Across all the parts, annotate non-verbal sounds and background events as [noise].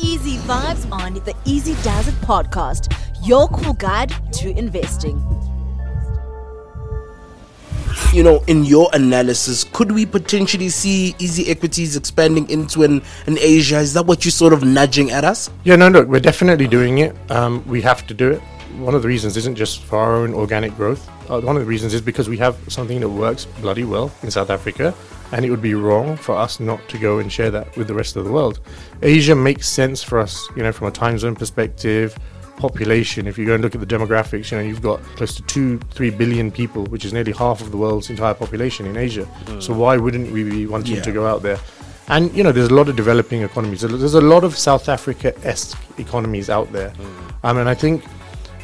Easy vibes on the Easy Does It podcast, your cool guide to investing. You know, in your analysis, could we potentially see easy equities expanding into an, an Asia? Is that what you're sort of nudging at us? Yeah, no, look, we're definitely doing it. Um, we have to do it. One of the reasons isn't just for our own organic growth. Uh, one of the reasons is because we have something that works bloody well in South Africa, and it would be wrong for us not to go and share that with the rest of the world. Asia makes sense for us, you know, from a time zone perspective, population. If you go and look at the demographics, you know, you've got close to two, three billion people, which is nearly half of the world's entire population in Asia. So why wouldn't we be wanting Yeah. to go out there? And you know, there's a lot of developing economies. There's a lot of South Africa-esque economies out there. Um, and I think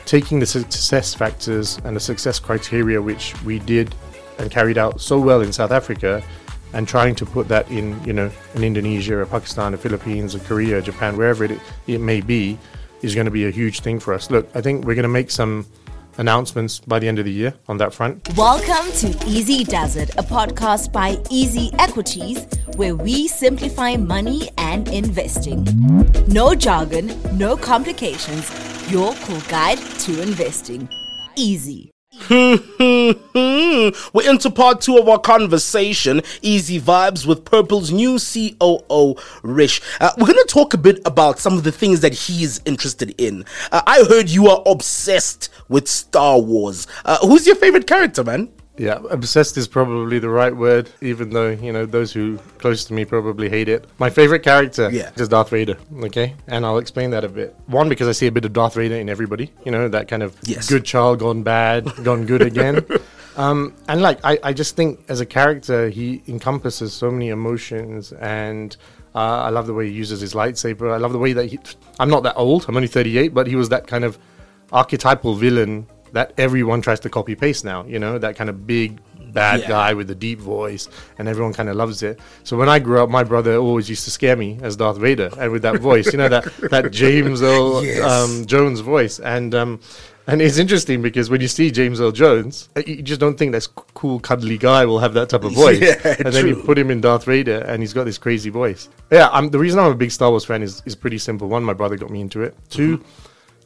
taking the success factors and the success criteria which we did and carried out so well in South Africa and trying to put that in, you know, in Indonesia or Pakistan or Philippines or Korea, Japan, wherever it, it may be, is going to be a huge thing for us. Look, I think we're going to make some announcements by the end of the year on that front. Welcome to Easy Does It, a podcast by Easy Equities, where we simplify money and investing. No jargon, no complications, your cool guide to investing. Easy. We're into part two of our conversation, Easy Vibes, with Purple's new COO, Rish. Uh, we're going to talk a bit about some of the things that he's interested in. Uh, I heard you are obsessed with Star Wars. Uh, who's your favorite character, man? Yeah, obsessed is probably the right word, even though, you know, those who close to me probably hate it. My favorite character Yeah. is Darth Vader, okay? And I'll explain that a bit. One, because I see a bit of Darth Vader in everybody, you know, that kind of Yes. good child gone bad, gone good again. [laughs] um, and like, I, I just think as a character, he encompasses so many emotions and. Uh, I love the way he uses his lightsaber. I love the way that he. I'm not that old. I'm only 38, but he was that kind of archetypal villain that everyone tries to copy paste now. You know, that kind of big bad Yeah. guy with the deep voice, and everyone kind of loves it. So when I grew up, my brother always used to scare me as Darth Vader, and with that voice, you know, that [laughs] that James Earl Yes. um, Jones voice, and um, and it's interesting because when you see James Earl Jones, uh, you just don't think this c- cool, cuddly guy will have that type of [laughs] voice, Yeah, [laughs] and then you put him in Darth Vader, and he's got this crazy voice. Yeah, I'm, the reason I'm a big Star Wars fan is is pretty simple. One, my brother got me into it. 2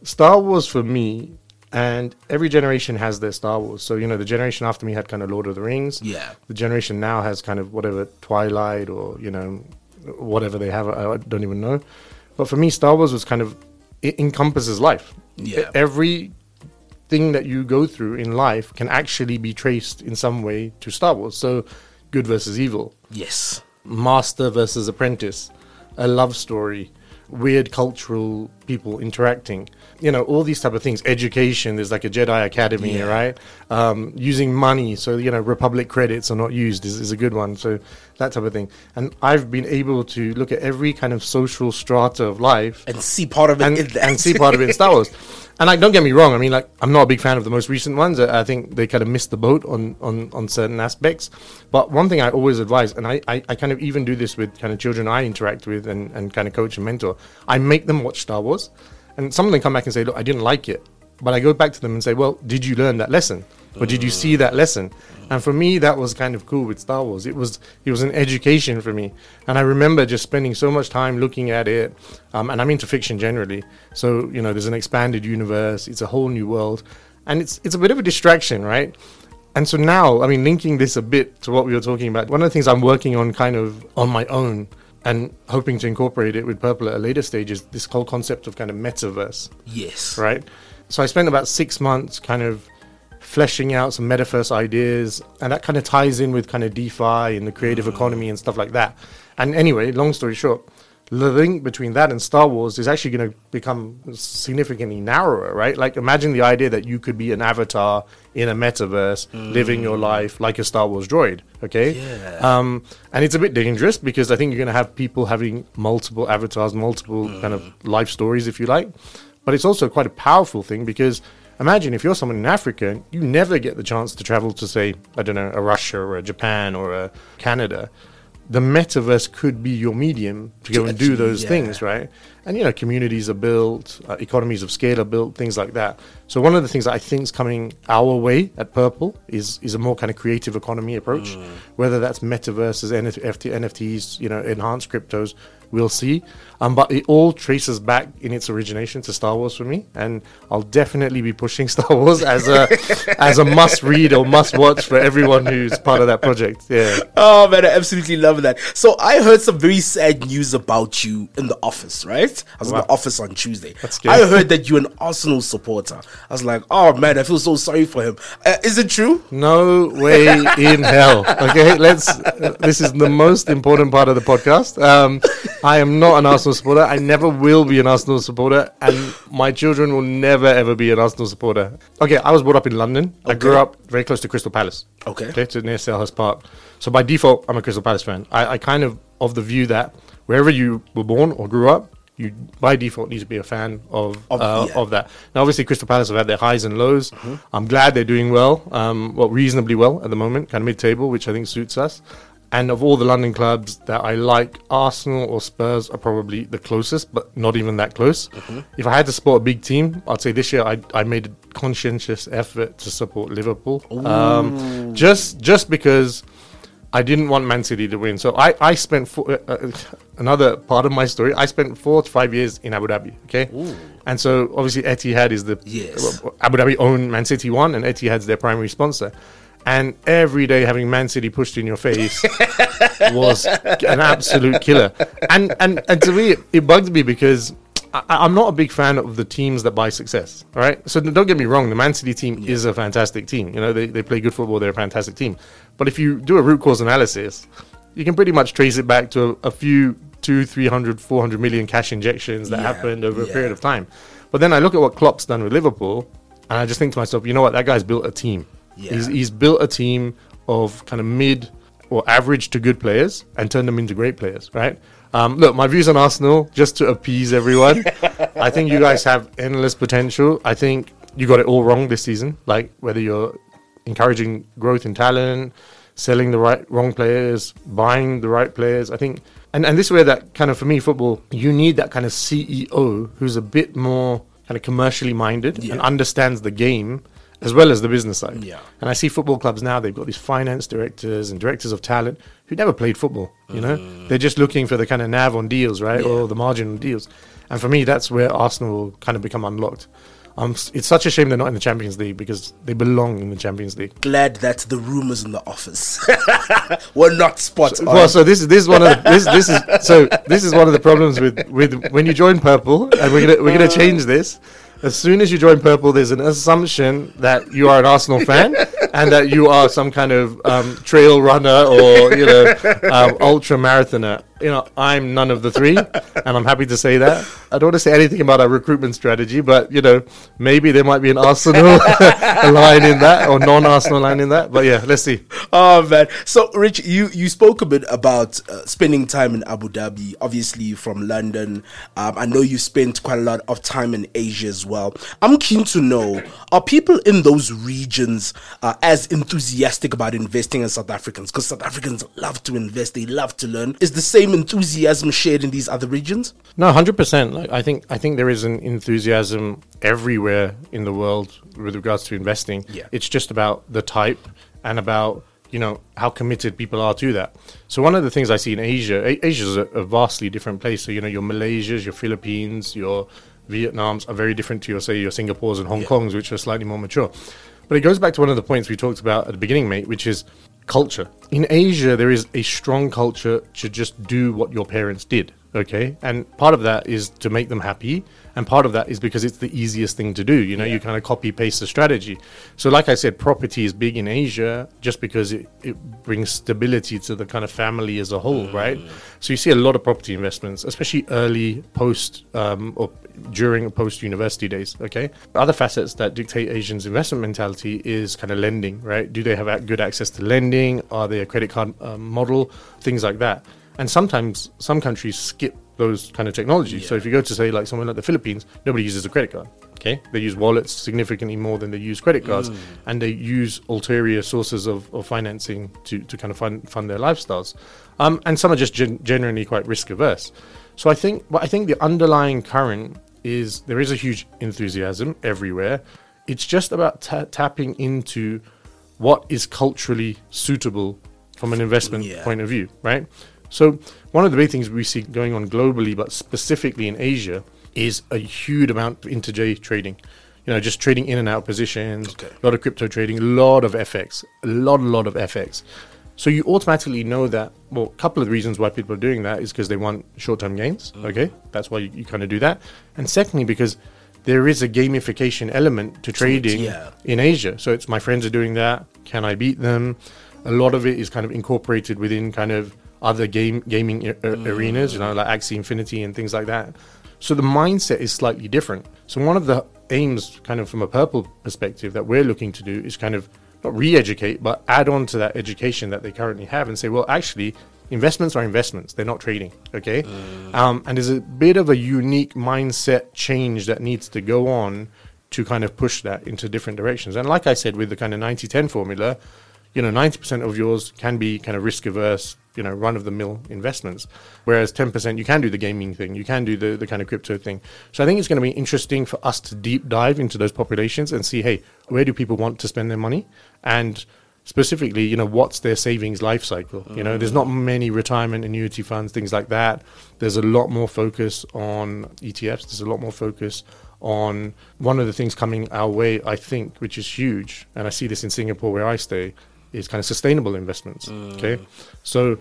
Star Wars for me, and every generation has their Star Wars. So you know, the generation after me had kind of Lord of the Rings. Yeah. The generation now has kind of whatever Twilight or you know, whatever they have. I I don't even know. But for me, Star Wars was kind of it encompasses life. Yeah. Every thing that you go through in life can actually be traced in some way to Star Wars. So, good versus evil Yes. master versus apprentice, a love story, weird cultural people interacting. You know, all these type of things. Education, there's like a Jedi Academy, Yeah. right? Um, using money, so you know, Republic credits are not used is, is a good one. So that type of thing. And I've been able to look at every kind of social strata of life And see part of it and, and see part of it in Star Wars. [laughs] And like, don't get me wrong. I mean, like, I'm not a big fan of the most recent ones. I, I think they kind of missed the boat on, on, on certain aspects. But one thing I always advise, and I, I, I kind of even do this with kind of children I interact with and, and kind of coach and mentor, I make them watch Star Wars. And some of them come back and say, look, I didn't like it. But I go back to them and say, well, did you learn that lesson? Or did you see that lesson? And for me, that was kind of cool with Star Wars. It was it was an education for me, and I remember just spending so much time looking at it. Um, and I'm into fiction generally, so you know, there's an expanded universe. It's a whole new world, and it's it's a bit of a distraction, right? And so now, I mean, linking this a bit to what we were talking about, one of the things I'm working on kind of on my own and hoping to incorporate it with Purple at a later stage is this whole concept of kind of metaverse yes. right? So I spent about six months kind of fleshing out some metaverse ideas, and that kind of ties in with kind of DeFi and the creative mm-hmm. economy and stuff like that. And anyway, long story short, the link between that and Star Wars is actually going to become significantly narrower, right? Like imagine the idea that you could be an avatar in a metaverse, living your life like a Star Wars droid. Okay, Yeah. um, and it's a bit dangerous because I think you're going to have people having multiple avatars, multiple kind of life stories, if you like. But it's also quite a powerful thing because imagine if you're someone in Africa, you never get the chance to travel to, say, I don't know, a Russia or a Japan or a Canada. The metaverse could be your medium to go and do those yeah. things, right? And you know communities are built, uh, economies of scale are built, things like that. So one of the things that I think is coming our way at Purple is is a more kind of creative economy approach, whether that's metaverses, NFT, NFTs, you know, enhanced cryptos. We'll see, um, but it all traces back in its origination to Star Wars for me, and I'll definitely be pushing [laughs] Star Wars as a as a must read or must watch for everyone who's part of that project. Yeah. Oh man, I absolutely love that. So I heard some very sad news about you in the office, right? I was in the office on Tuesday. I heard that you're an Arsenal supporter. I was like, oh man, I feel so sorry for him. Uh, is it true? No way in hell. Okay, let's. uh, this is the most important part of the podcast. Um, I am not an Arsenal supporter. I never will be an Arsenal supporter, and my children will never ever be an Arsenal supporter. Okay, I was brought up in London. I grew up very close to Crystal Palace. Okay. okay, to near Selhurst Park. So by default, I'm a Crystal Palace fan. I, I kind of of the view that wherever you were born or grew up, you by default need to be a fan of Of- uh, yeah. of that. Now, obviously, Crystal Palace have had their highs and lows. Mm-hmm. I'm glad they're doing well, um, well, reasonably well at the moment, kind of mid-table, which I think suits us. And of all the London clubs that I like, Arsenal or Spurs are probably the closest, but not even that close. Mm-hmm. If I had to support a big team, I'd say this year I, I made a conscientious effort to support Liverpool, um, just just because I didn't want Man City to win. So I, I spent four, uh, uh, another part of my story. I spent four to five years in Abu Dhabi. Okay, and so obviously Etihad is the Yes. uh, Abu Dhabi own Man City one, and Etihad's their primary sponsor. And every day having Man City pushed in your face [laughs] was an absolute killer. And and and to me, it, it bugged me because. I, I'm not a big fan of the teams that buy success, all right? So don't get me wrong, the Man City team is a fantastic team. You know, they, they play good football, they're a fantastic team. But if you do a root cause analysis, you can pretty much trace it back to a, a few two, three hundred, four hundred million cash injections that Yeah, happened over a period of time. But then I look at what Klopp's done with Liverpool, and I just think to myself, you know what, that guy's built a team. He's, Yeah. he's built a team of kind of mid or average to good players and turned them into great players, right? Um, look, my views on Arsenal, just to appease everyone, I think you guys have endless potential. I think you got it all wrong this season. Like whether you're encouraging growth in talent, selling the right wrong players, buying the right players. I think, and and this is where that kind of for me football, you need that kind of CEO who's a bit more kind of commercially minded Yeah. and understands the game as well as the business side. Yeah. And I see football clubs now, they've got these finance directors and directors of talent who never played football, you know? They're just looking for the kind of nav on deals, right? Mm. Yeah. Or the margin on deals. And for me, that's where Arsenal will kind of become unlocked. Um, it's such a shame they're not in the Champions League because they belong in the Champions League. Glad that the rumors in the office [laughs] were not spot on. Well, so this is this is one of the, this this is so this is one of the problems with with when you join Purple, and we're gonna we're gonna [laughs] change this. As soon as you join Purple, there's an assumption that you are an Arsenal fan [laughs] and that you are some kind of um, trail runner or you know um, ultra marathoner. You know, I'm none of the three, [laughs] and I'm happy to say that. I don't want to say anything about our recruitment strategy, but you know, maybe there might be an Arsenal [laughs] [laughs] line in that or non-Arsenal line in that. But yeah, let's see. Oh man! So, Rich, you you spoke a bit about uh, spending time in Abu Dhabi. Obviously, from London. Um, I know you spent quite a lot of time in Asia as well. I'm keen to know: Are people in those regions uh, as enthusiastic about investing as South Africans? Because South Africans love to invest. They love to learn. Is the same enthusiasm shared in these other regions? No, hundred percent. Like I think I think there is an enthusiasm everywhere in the world with regards to investing. Yeah. It's just about the type and about you know how committed people are to that. So one of the things I see in Asia, A- Asia is a, a vastly different place. So you know your Malaysias, your Philippines, your Vietnams are very different to your say your Singapores and Hong Yeah. Kongs, which are slightly more mature. But it goes back to one of the points we talked about at the beginning, mate, which is culture. In Asia, there is a strong culture to just do what your parents did. Okay. And part of that is to make them happy. And part of that is because it's the easiest thing to do. You know, you kind of copy paste the strategy. So, like I said, property is big in Asia just because it, it brings stability to the kind of family as a whole, right? So, you see a lot of property investments, especially early post um, or during post university days. Okay. Other facets that dictate Asians' investment mentality is kind of lending, right? Do they have good access to lending? Are they a credit card um, model? Things like that. And sometimes some countries skip those kind of technologies. So if you go to say like somewhere like the Philippines, nobody uses a credit card. Okay, they use wallets significantly more than they use credit cards, and they use ulterior sources of, of financing to, to kind of fund fund their lifestyles. Um, and some are just gen- generally quite risk averse. So I think, well, I think the underlying current is there is a huge enthusiasm everywhere. It's just about ta- tapping into what is culturally suitable from an investment Yeah. point of view, right? So one of the big things we see going on globally, but specifically in Asia, is a huge amount of intraday trading. You know, just trading in and out positions, Okay. a lot of crypto trading, a lot of FX, a lot, a lot of FX. So you automatically know that. Well, a couple of the reasons why people are doing that is because they want short-term gains. Mm. Okay, that's why you, you kind of do that. And secondly, because there is a gamification element to trading yeah. in Asia. So it's my friends are doing that. Can I beat them? A lot of it is kind of incorporated within kind of other game gaming a- arenas, you know, like Axie Infinity and things like that. So the mindset is slightly different. So one of the aims, kind of from a purple perspective, that we're looking to do is kind of not re-educate, but add on to that education that they currently have and say, well, actually, investments are investments; they're not trading. Okay, um, and there's a bit of a unique mindset change that needs to go on to kind of push that into different directions. And like I said, with the kind of 90-10 formula, you know, 90% of yours can be kind of risk averse, you know, run of the mill investments. Whereas 10% you can do the gaming thing, you can do the, the kind of crypto thing. So I think it's going to be interesting for us to deep dive into those populations and see, hey, where do people want to spend their money? And specifically, you know, what's their savings life cycle? You know, there's not many retirement annuity funds, things like that. There's a lot more focus on ETFs. There's a lot more focus on one of the things coming our way, I think, which is huge, and I see this in Singapore where I stay, is kind of sustainable investments. Mm. Okay, so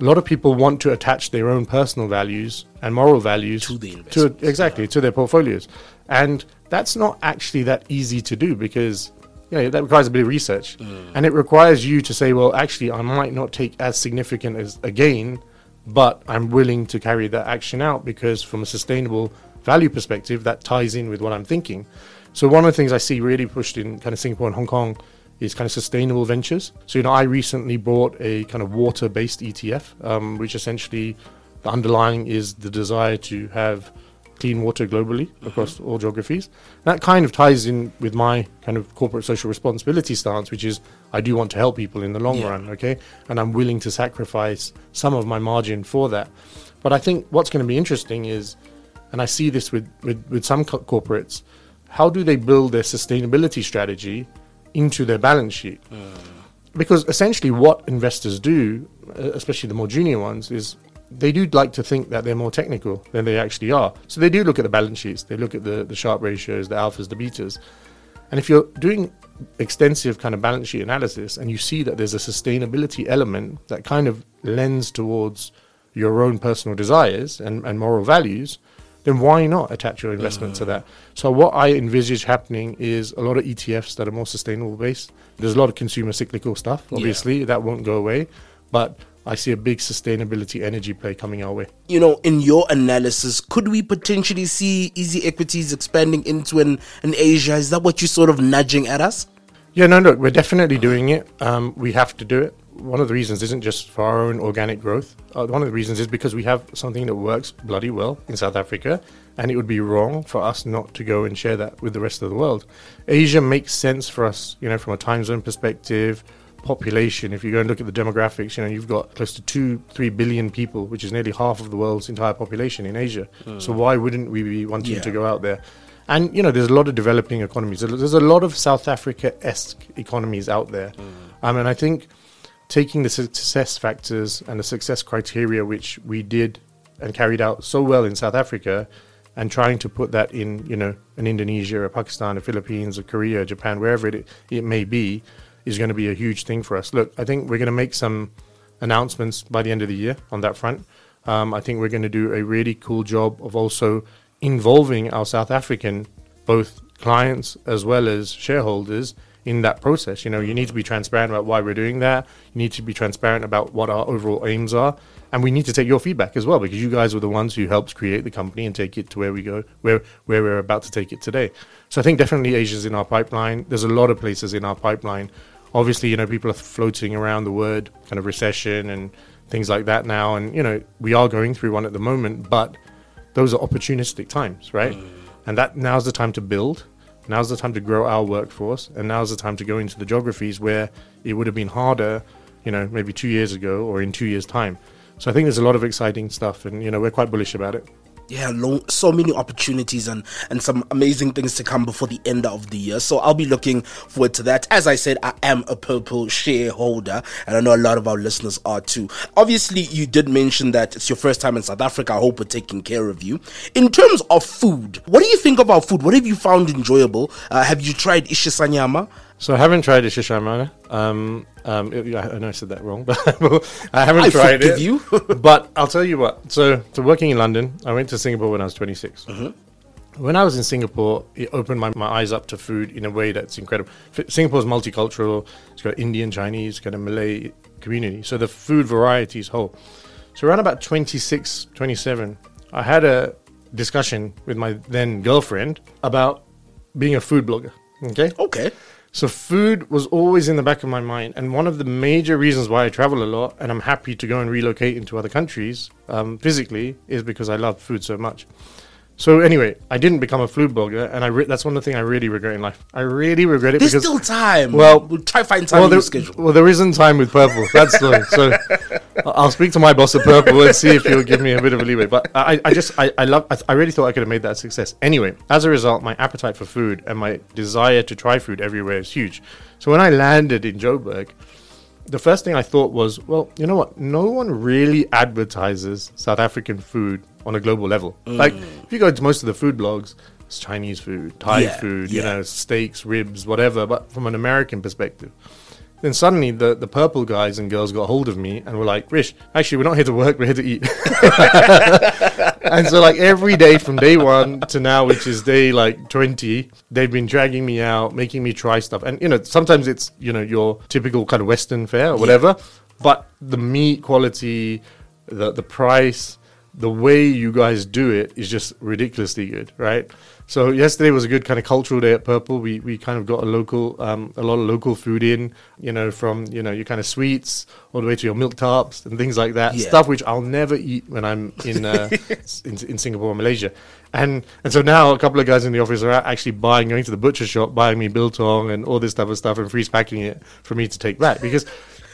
a lot of people want to attach their own personal values and moral values To the to investments, exactly to their portfolios, and that's not actually that easy to do because you know, that requires a bit of research, mm. and it requires you to say, well, actually, I might not take as significant as a gain, but I'm willing to carry that action out because from a sustainable value perspective, that ties in with what I'm thinking. So one of the things I see really pushed in kind of Singapore and Hong Kong is kind of sustainable ventures. So you know, I recently bought a kind of water-based ETF, um, which essentially the underlying is the desire to have clean water globally across all geographies. That kind of ties in with my kind of corporate social responsibility stance, which is I do want to help people in the long Yeah. run, okay? And I'm willing to sacrifice some of my margin for that. But I think what's going to be interesting is, and I see this with, with, with some co- corporates, how do they build their sustainability strategy into their balance sheet? because essentially what investors do, uh, especially the more junior ones, is they do like to think that they're more technical than they actually are. So they do look at the balance sheets, they look at the, the Sharpe ratios, the alphas, the betas. And if you're doing extensive kind of balance sheet analysis and you see that there's a sustainability element that kind of lends towards your own personal desires and, and moral values, then why not attach your investment to that? So what I envisage happening is a lot of ETFs that are more sustainable based. There's a lot of consumer cyclical stuff, obviously, that won't go away. But I see a big sustainability energy play coming our way. you know, in your analysis, could we potentially see easy equities expanding into an, an Asia? Is that what you're sort of nudging at us? Yeah, no, look, we're definitely doing it. Um, we have to do it. One of the reasons isn't just for our own organic growth. Uh, one of the reasons is because we have something that works bloody well in South Africa, and it would be wrong for us not to go and share that with the rest of the world. Asia makes sense for us, you know, from a time zone perspective, population. If you go and look at the demographics, you know, you've got close to two, three billion people, which is nearly half of the world's entire population in Asia. So why wouldn't we be wanting Yeah. to go out there? And you know, there's a lot of developing economies. There's a lot of South Africa-esque economies out there. Um, and I think taking the success factors and the success criteria which we did and carried out so well in South Africa, and trying to put that in, you know, in Indonesia, or Pakistan, or Philippines, or Korea, Japan, wherever it it may be, is going to be a huge thing for us. Look, I think we're going to make some announcements by the end of the year on that front. Um, I think we're going to do a really cool job of also involving our South African both clients as well as shareholders in that process. You know, you need to be transparent about why we're doing that. You need to be transparent about what our overall aims are, and we need to take your feedback as well because you guys were the ones who helped create the company and take it to where we go, where where we're about to take it today. So I think definitely Asia's in our pipeline. There's a lot of places in our pipeline. Obviously, you know, people are floating around the word kind of recession and things like that now, and you know, we are going through one at the moment, but those are opportunistic times, right? Mm. And that now's the time to build. Now's the time to grow our workforce, and now's the time to go into the geographies where it would have been harder, you know, maybe two years ago or in two years' time. So I think there's a lot of exciting stuff, and you know we're quite bullish about it. Yeah, long, so many opportunities and and some amazing things to come before the end of the year. So I'll be looking forward to that. As I said, I am a Purple shareholder, and I know a lot of our listeners are too. Obviously, you did mention that it's your first time in South Africa. I hope we're taking care of you. In terms of food, what do you think about food? What have you found enjoyable? Uh, have you tried ishisanyama? So I haven't tried the shishamana. Um, um, it- I know I said that wrong, [laughs] but I haven't I tried it. you. [laughs] but I'll tell you what. So, so working in London, I went to Singapore when I was 26. When I was in Singapore, it opened my, my eyes up to food in a way that's incredible. Singapore's multicultural. It's got Indian, Chinese, got a Malay community. So the food variety is whole. So around about 26, 27, I had a discussion with my then girlfriend about being a food blogger. Okay. Okay. So food was always in the back of my mind, and one of the major reasons why I travel a lot and I'm happy to go and relocate into other countries um, physically is because I love food so much. So anyway, I didn't become a food blogger, and I re- that's one of the things I really regret in life. I really regret it There's because still time. Well- we'll try find time well, in there, schedule. well, there isn't time with Purple. That's the so. [laughs] I'll speak to my boss at Purple and see if he'll give me a bit of a leeway. But I, I just, I, I love. I, I really thought I could have made that a success. Anyway, as a result, my appetite for food and my desire to try food everywhere is huge. So when I landed in Joburg, the first thing I thought was, well, you know what? No one really advertises South African food on a global level. Mm. Like, if you go to most of the food blogs, it's Chinese food, Thai Yeah, food, you know, steaks, ribs, whatever. But from an American perspective, then suddenly the, the purple guys and girls got hold of me and were like, Rish, actually, we're not here to work, we're here to eat. [laughs] and so, like, every day from day one to now, which is day like 20, they've been dragging me out, making me try stuff. And, you know, sometimes it's, you know, your typical kind of Western fare or whatever. But the meat quality, the, the price, the way you guys do it is just ridiculously good, right? So yesterday was a good kind of cultural day at Purple. We we kind of got a local, um, a lot of local food in, you know, from you know your kind of sweets all the way to your milk tarts and things like that. Yeah. Stuff which I'll never eat when I'm in, uh, [laughs] in in Singapore or Malaysia. And and so now a couple of guys in the office are actually buying, going to the butcher shop, buying me biltong and all this type of stuff and freeze packing it for me to take back because.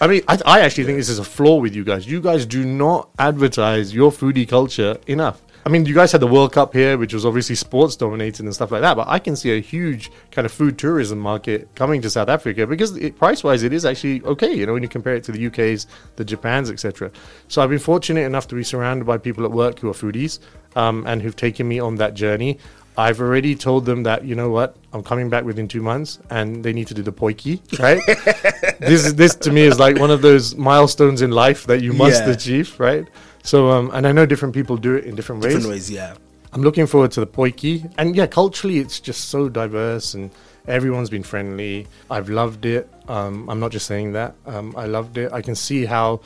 I mean, I, I actually think this is a flaw with you guys. You guys do not advertise your foodie culture enough. I mean, you guys had the World Cup here, which was obviously sports dominated and stuff like that. But I can see a huge kind of food tourism market coming to South Africa because it, price-wise, it is actually okay. You know, when you compare it to the UK's, the Japan's, etc. So I've been fortunate enough to be surrounded by people at work who are foodies um, and who've taken me on that journey. I've already told them that you know what I'm coming back within two months, and they need to do the potjie, right? [laughs] this is this to me is like one of those milestones in life that you must Yeah. achieve, right? So, um, and I know different people do it in different ways. Different ways, yeah. I'm looking forward to the potjie, and yeah, culturally it's just so diverse, and everyone's been friendly. I've loved it. Um, I'm not just saying that. Um, I loved it. I can see how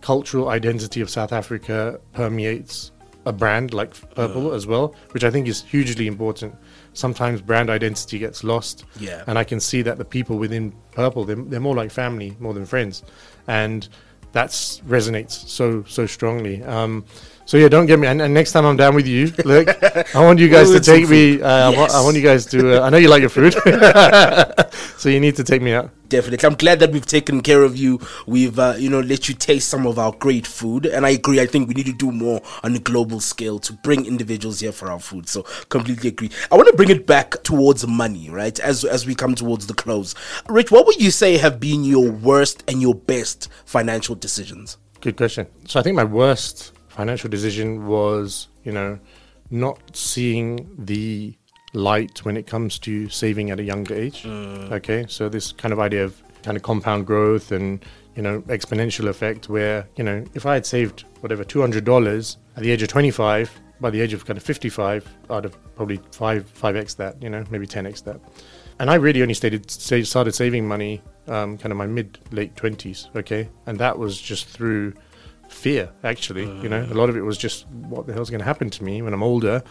cultural identity of South Africa permeates a brand like Purple as well, which I think is hugely important. Sometimes brand identity gets lost, Yeah. and I can see that the people within Purple they're, they're more like family more than friends, and that resonates so so strongly. Um, so yeah, don't get me. And, and next time I'm down with you, look, I want you guys to take me. Uh, I, wa- Yes. I want you guys to. Uh, I know you like your food, [laughs] so you need to take me out. Definitely. I'm glad that we've taken care of you. We've, uh, you know, let you taste some of our great food. And I agree. I think we need to do more on a global scale to bring individuals here for our food. So completely agree. I want to bring it back towards money, right? As, as we come towards the close. Rich, what would you say have been your worst and your best financial decisions? Good question. So I think my worst financial decision was, you know, not seeing the light when it comes to saving at a younger age. Okay, so this kind of idea of kind of compound growth and you know exponential effect, where you know if I had saved whatever two hundred dollars at the age of twenty five, by the age of kind of fifty five, I'd have probably five five x that, you know, maybe ten x that. And I really only stated, started saving money um, kind of my mid late twenties. Okay, and that was just through fear actually you know? A lot of it was just what the hell's going to happen to me when i'm older?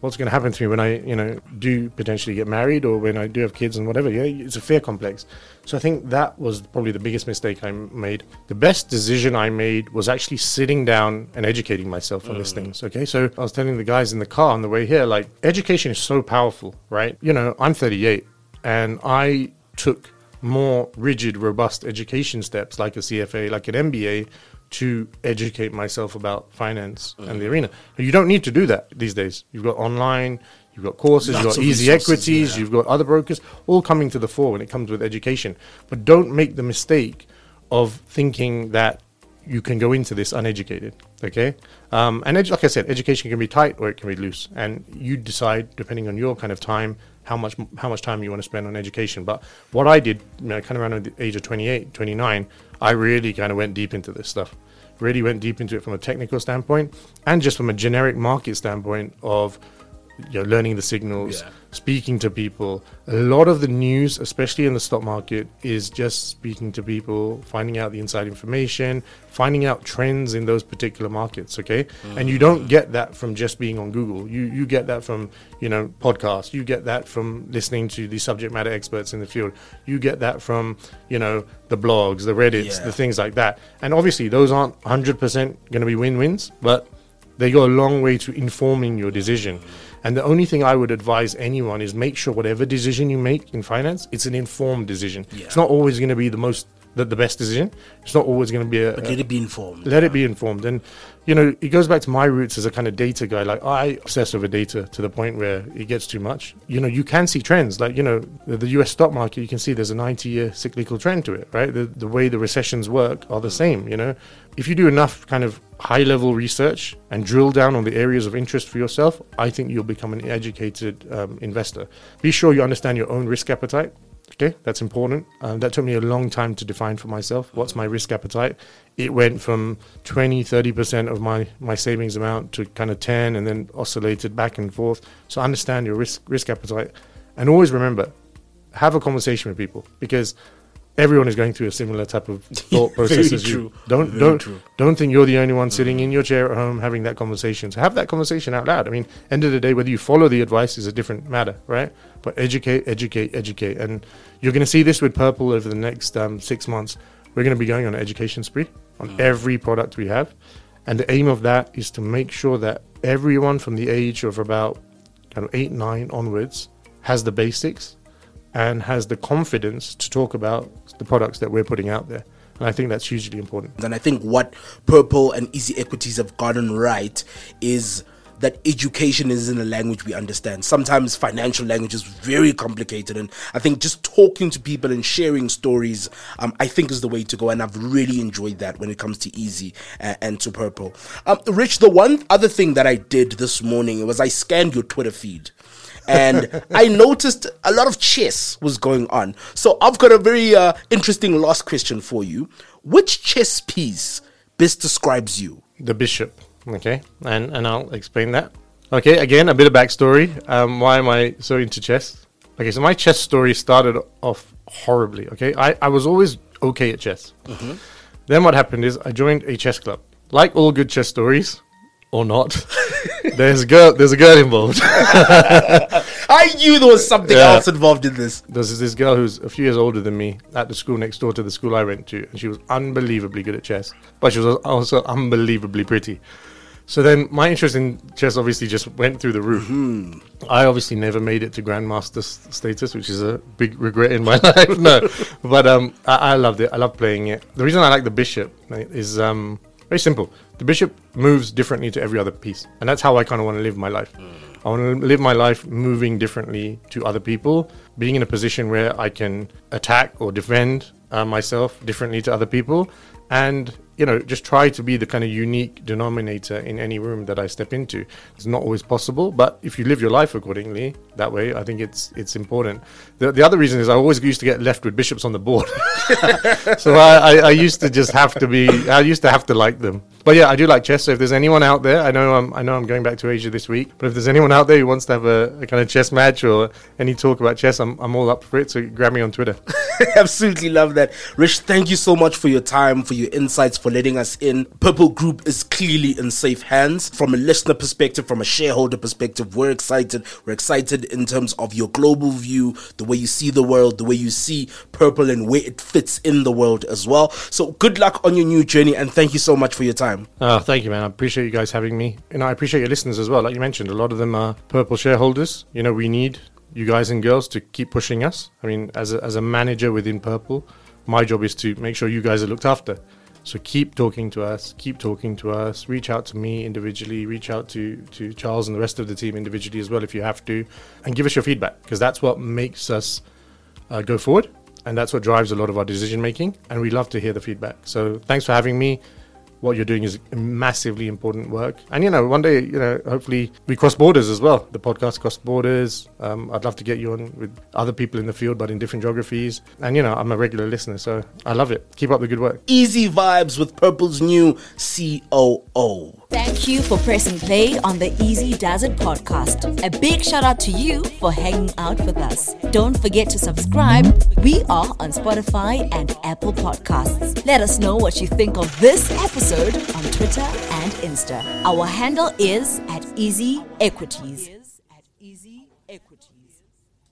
What's going to happen to me when i you know do potentially get married or when i do have kids and whatever? Yeah it's a fear complex. So i think that was probably the biggest mistake i made. The best decision i made was actually sitting down and educating myself on these mm. things okay? So i was telling the guys in the car on the way here like education is so powerful right? You know i'm 38 and i took more rigid robust education steps like a cfa like an mba to educate myself about finance and the arena. You don't need to do that these days. You've got online, you've got courses, Lots you've got easy resources, equities, yeah. you've got other brokers, all coming to the fore when it comes with education. But don't make the mistake of thinking that you can go into this uneducated. Okay, um, and edu- like I said, education can be tight or it can be loose, and you decide depending on your kind of time how much how much time you want to spend on education. But what I did, you know, kind of around the age of 28, 29, I really kind of went deep into this stuff. Really went deep into it from a technical standpoint and just from a generic market standpoint of you know, learning the signals, Yeah. speaking to people. A lot of the news, especially in the stock market, is just speaking to people, finding out the inside information, finding out trends in those particular markets. Okay, and you don't mm. get that from just being on Google. You you get that from you know podcasts. You get that from listening to the subject matter experts in the field. You get that from you know the blogs, the Reddits, Yeah. the things like that. And obviously, those aren't hundred percent going to be win-wins, but they go a long way to informing your decision. Mm. And the only thing I would advise anyone is make sure whatever decision you make in finance, it's an informed decision. Yeah. It's not always going to be the most the, the best decision. It's not always going to be a, But let it be informed. let it be informed. And you know, it goes back to my roots as a kind of data guy. Like I obsess over data to the point where it gets too much. You know, you can see trends. Like you know, the, the U.S. stock market, you can see there's a 90-year cyclical trend to it, right? The the way the recessions work are the same. You know, if you do enough kind of high-level research and drill down on the areas of interest for yourself, I think you'll become an educated um, investor. Be sure you understand your own risk appetite. Okay, that's important. Um, that took me a long time to define for myself. What's my risk appetite? It went from 20, 30% of my, my savings amount to kind of 10 and then oscillated back and forth. So understand your risk, risk appetite. And always remember, have a conversation with people because everyone is going through a similar type of [laughs] thought process Very as you. true. Don't Very don't true. don't think you're the only one sitting in your chair at home having that conversation. So have that conversation out loud. I mean, end of the day, whether you follow the advice is a different matter, right? But educate, educate, educate, and you're going to see this with Purple over the next um, six months. We're going to be going on an education spree on every product we have, and the aim of that is to make sure that everyone from the age of about kind of eight, nine onwards has the basics and has the confidence to talk about the products that we're putting out there. And I think that's hugely important. And I think what Purple and Easy Equities have gotten right is that education is in a language we understand. Sometimes financial language is very complicated, and I think just talking to people and sharing stories, um, I think is the way to go. And I've really enjoyed that when it comes to Easy and, and to Purple. Um, Rich, the one other thing that I did this morning was I scanned your Twitter feed and I noticed a lot of chess was going on. So I've got a very uh, interesting last question for you. Which chess piece best describes you? The bishop, okay, and and I'll explain that. Okay, again, a bit of backstory. Um, why am I so into chess? Okay, so my chess story started off horribly. Okay, I, I was always okay at chess. Then what happened is I joined a chess club. Like all good chess stories, or not, [laughs] there's a girl. There's a girl involved. [laughs] I knew there was something Yeah. else involved in this. There's this girl who's a few years older than me at the school next door to the school I went to, and she was unbelievably good at chess, but she was also unbelievably pretty. So then my interest in chess obviously just went through the roof. I obviously never made it to grandmaster s- status, which is a big regret in my [laughs] life. no, but um, I, I loved it. I love playing it. The reason I like the bishop is um, very simple. The bishop moves differently to every other piece, and that's how I kind of want to live my life. I want to live my life moving differently to other people, being in a position where I can attack or defend uh, myself differently to other people, and you know just try to be the kind of unique denominator in any room that I step into. It's not always possible, but if you live your life accordingly that way, I think it's it's important. The, the other reason is I always used to get left with bishops on the board, [laughs] so I, I, I used to just have to be I used to have to like them. But yeah, I do like chess. So if there's anyone out there, I know I'm I know I'm going back to Asia this week. But if there's anyone out there who wants to have a, a kind of chess match or any talk about chess, I'm I'm all up for it. So grab me on Twitter. [laughs] Absolutely love that. Rich, thank you so much for your time, for your insights, for letting us in. Purple Group is clearly in safe hands. From a listener perspective, from a shareholder perspective, we're excited. We're excited in terms of your global view, the way you see the world, the way you see Purple and where it fits in the world as well. So good luck on your new journey and thank you so much for your time. Oh, thank you, man. I appreciate you guys having me. And I appreciate your listeners as well. Like you mentioned, a lot of them are Purple shareholders. You know, we need you guys and girls to keep pushing us. I mean, as a, as a manager within Purple, my job is to make sure you guys are looked after. So keep talking to us, keep talking to us. Reach out to me individually, reach out to, to Charles and the rest of the team individually as well if you have to, and give us your feedback because that's what makes us uh, go forward and that's what drives a lot of our decision making. And we love to hear the feedback. So thanks for having me what you're doing is massively important work. And you know, one day, you know, hopefully we cross borders as well. The podcast cross borders. Um, I'd love to get you on with other people in the field, but in different geographies. And you know, I'm a regular listener, so I love it. Keep up the good work. Easy vibes with Purple's new COO. Thank you for pressing play on the Easy Does It podcast. A big shout out to you for hanging out with us. Don't forget to subscribe. We are on Spotify and Apple Podcasts. Let us know what you think of this episode on Twitter and Insta. Our handle is at Easy Equities.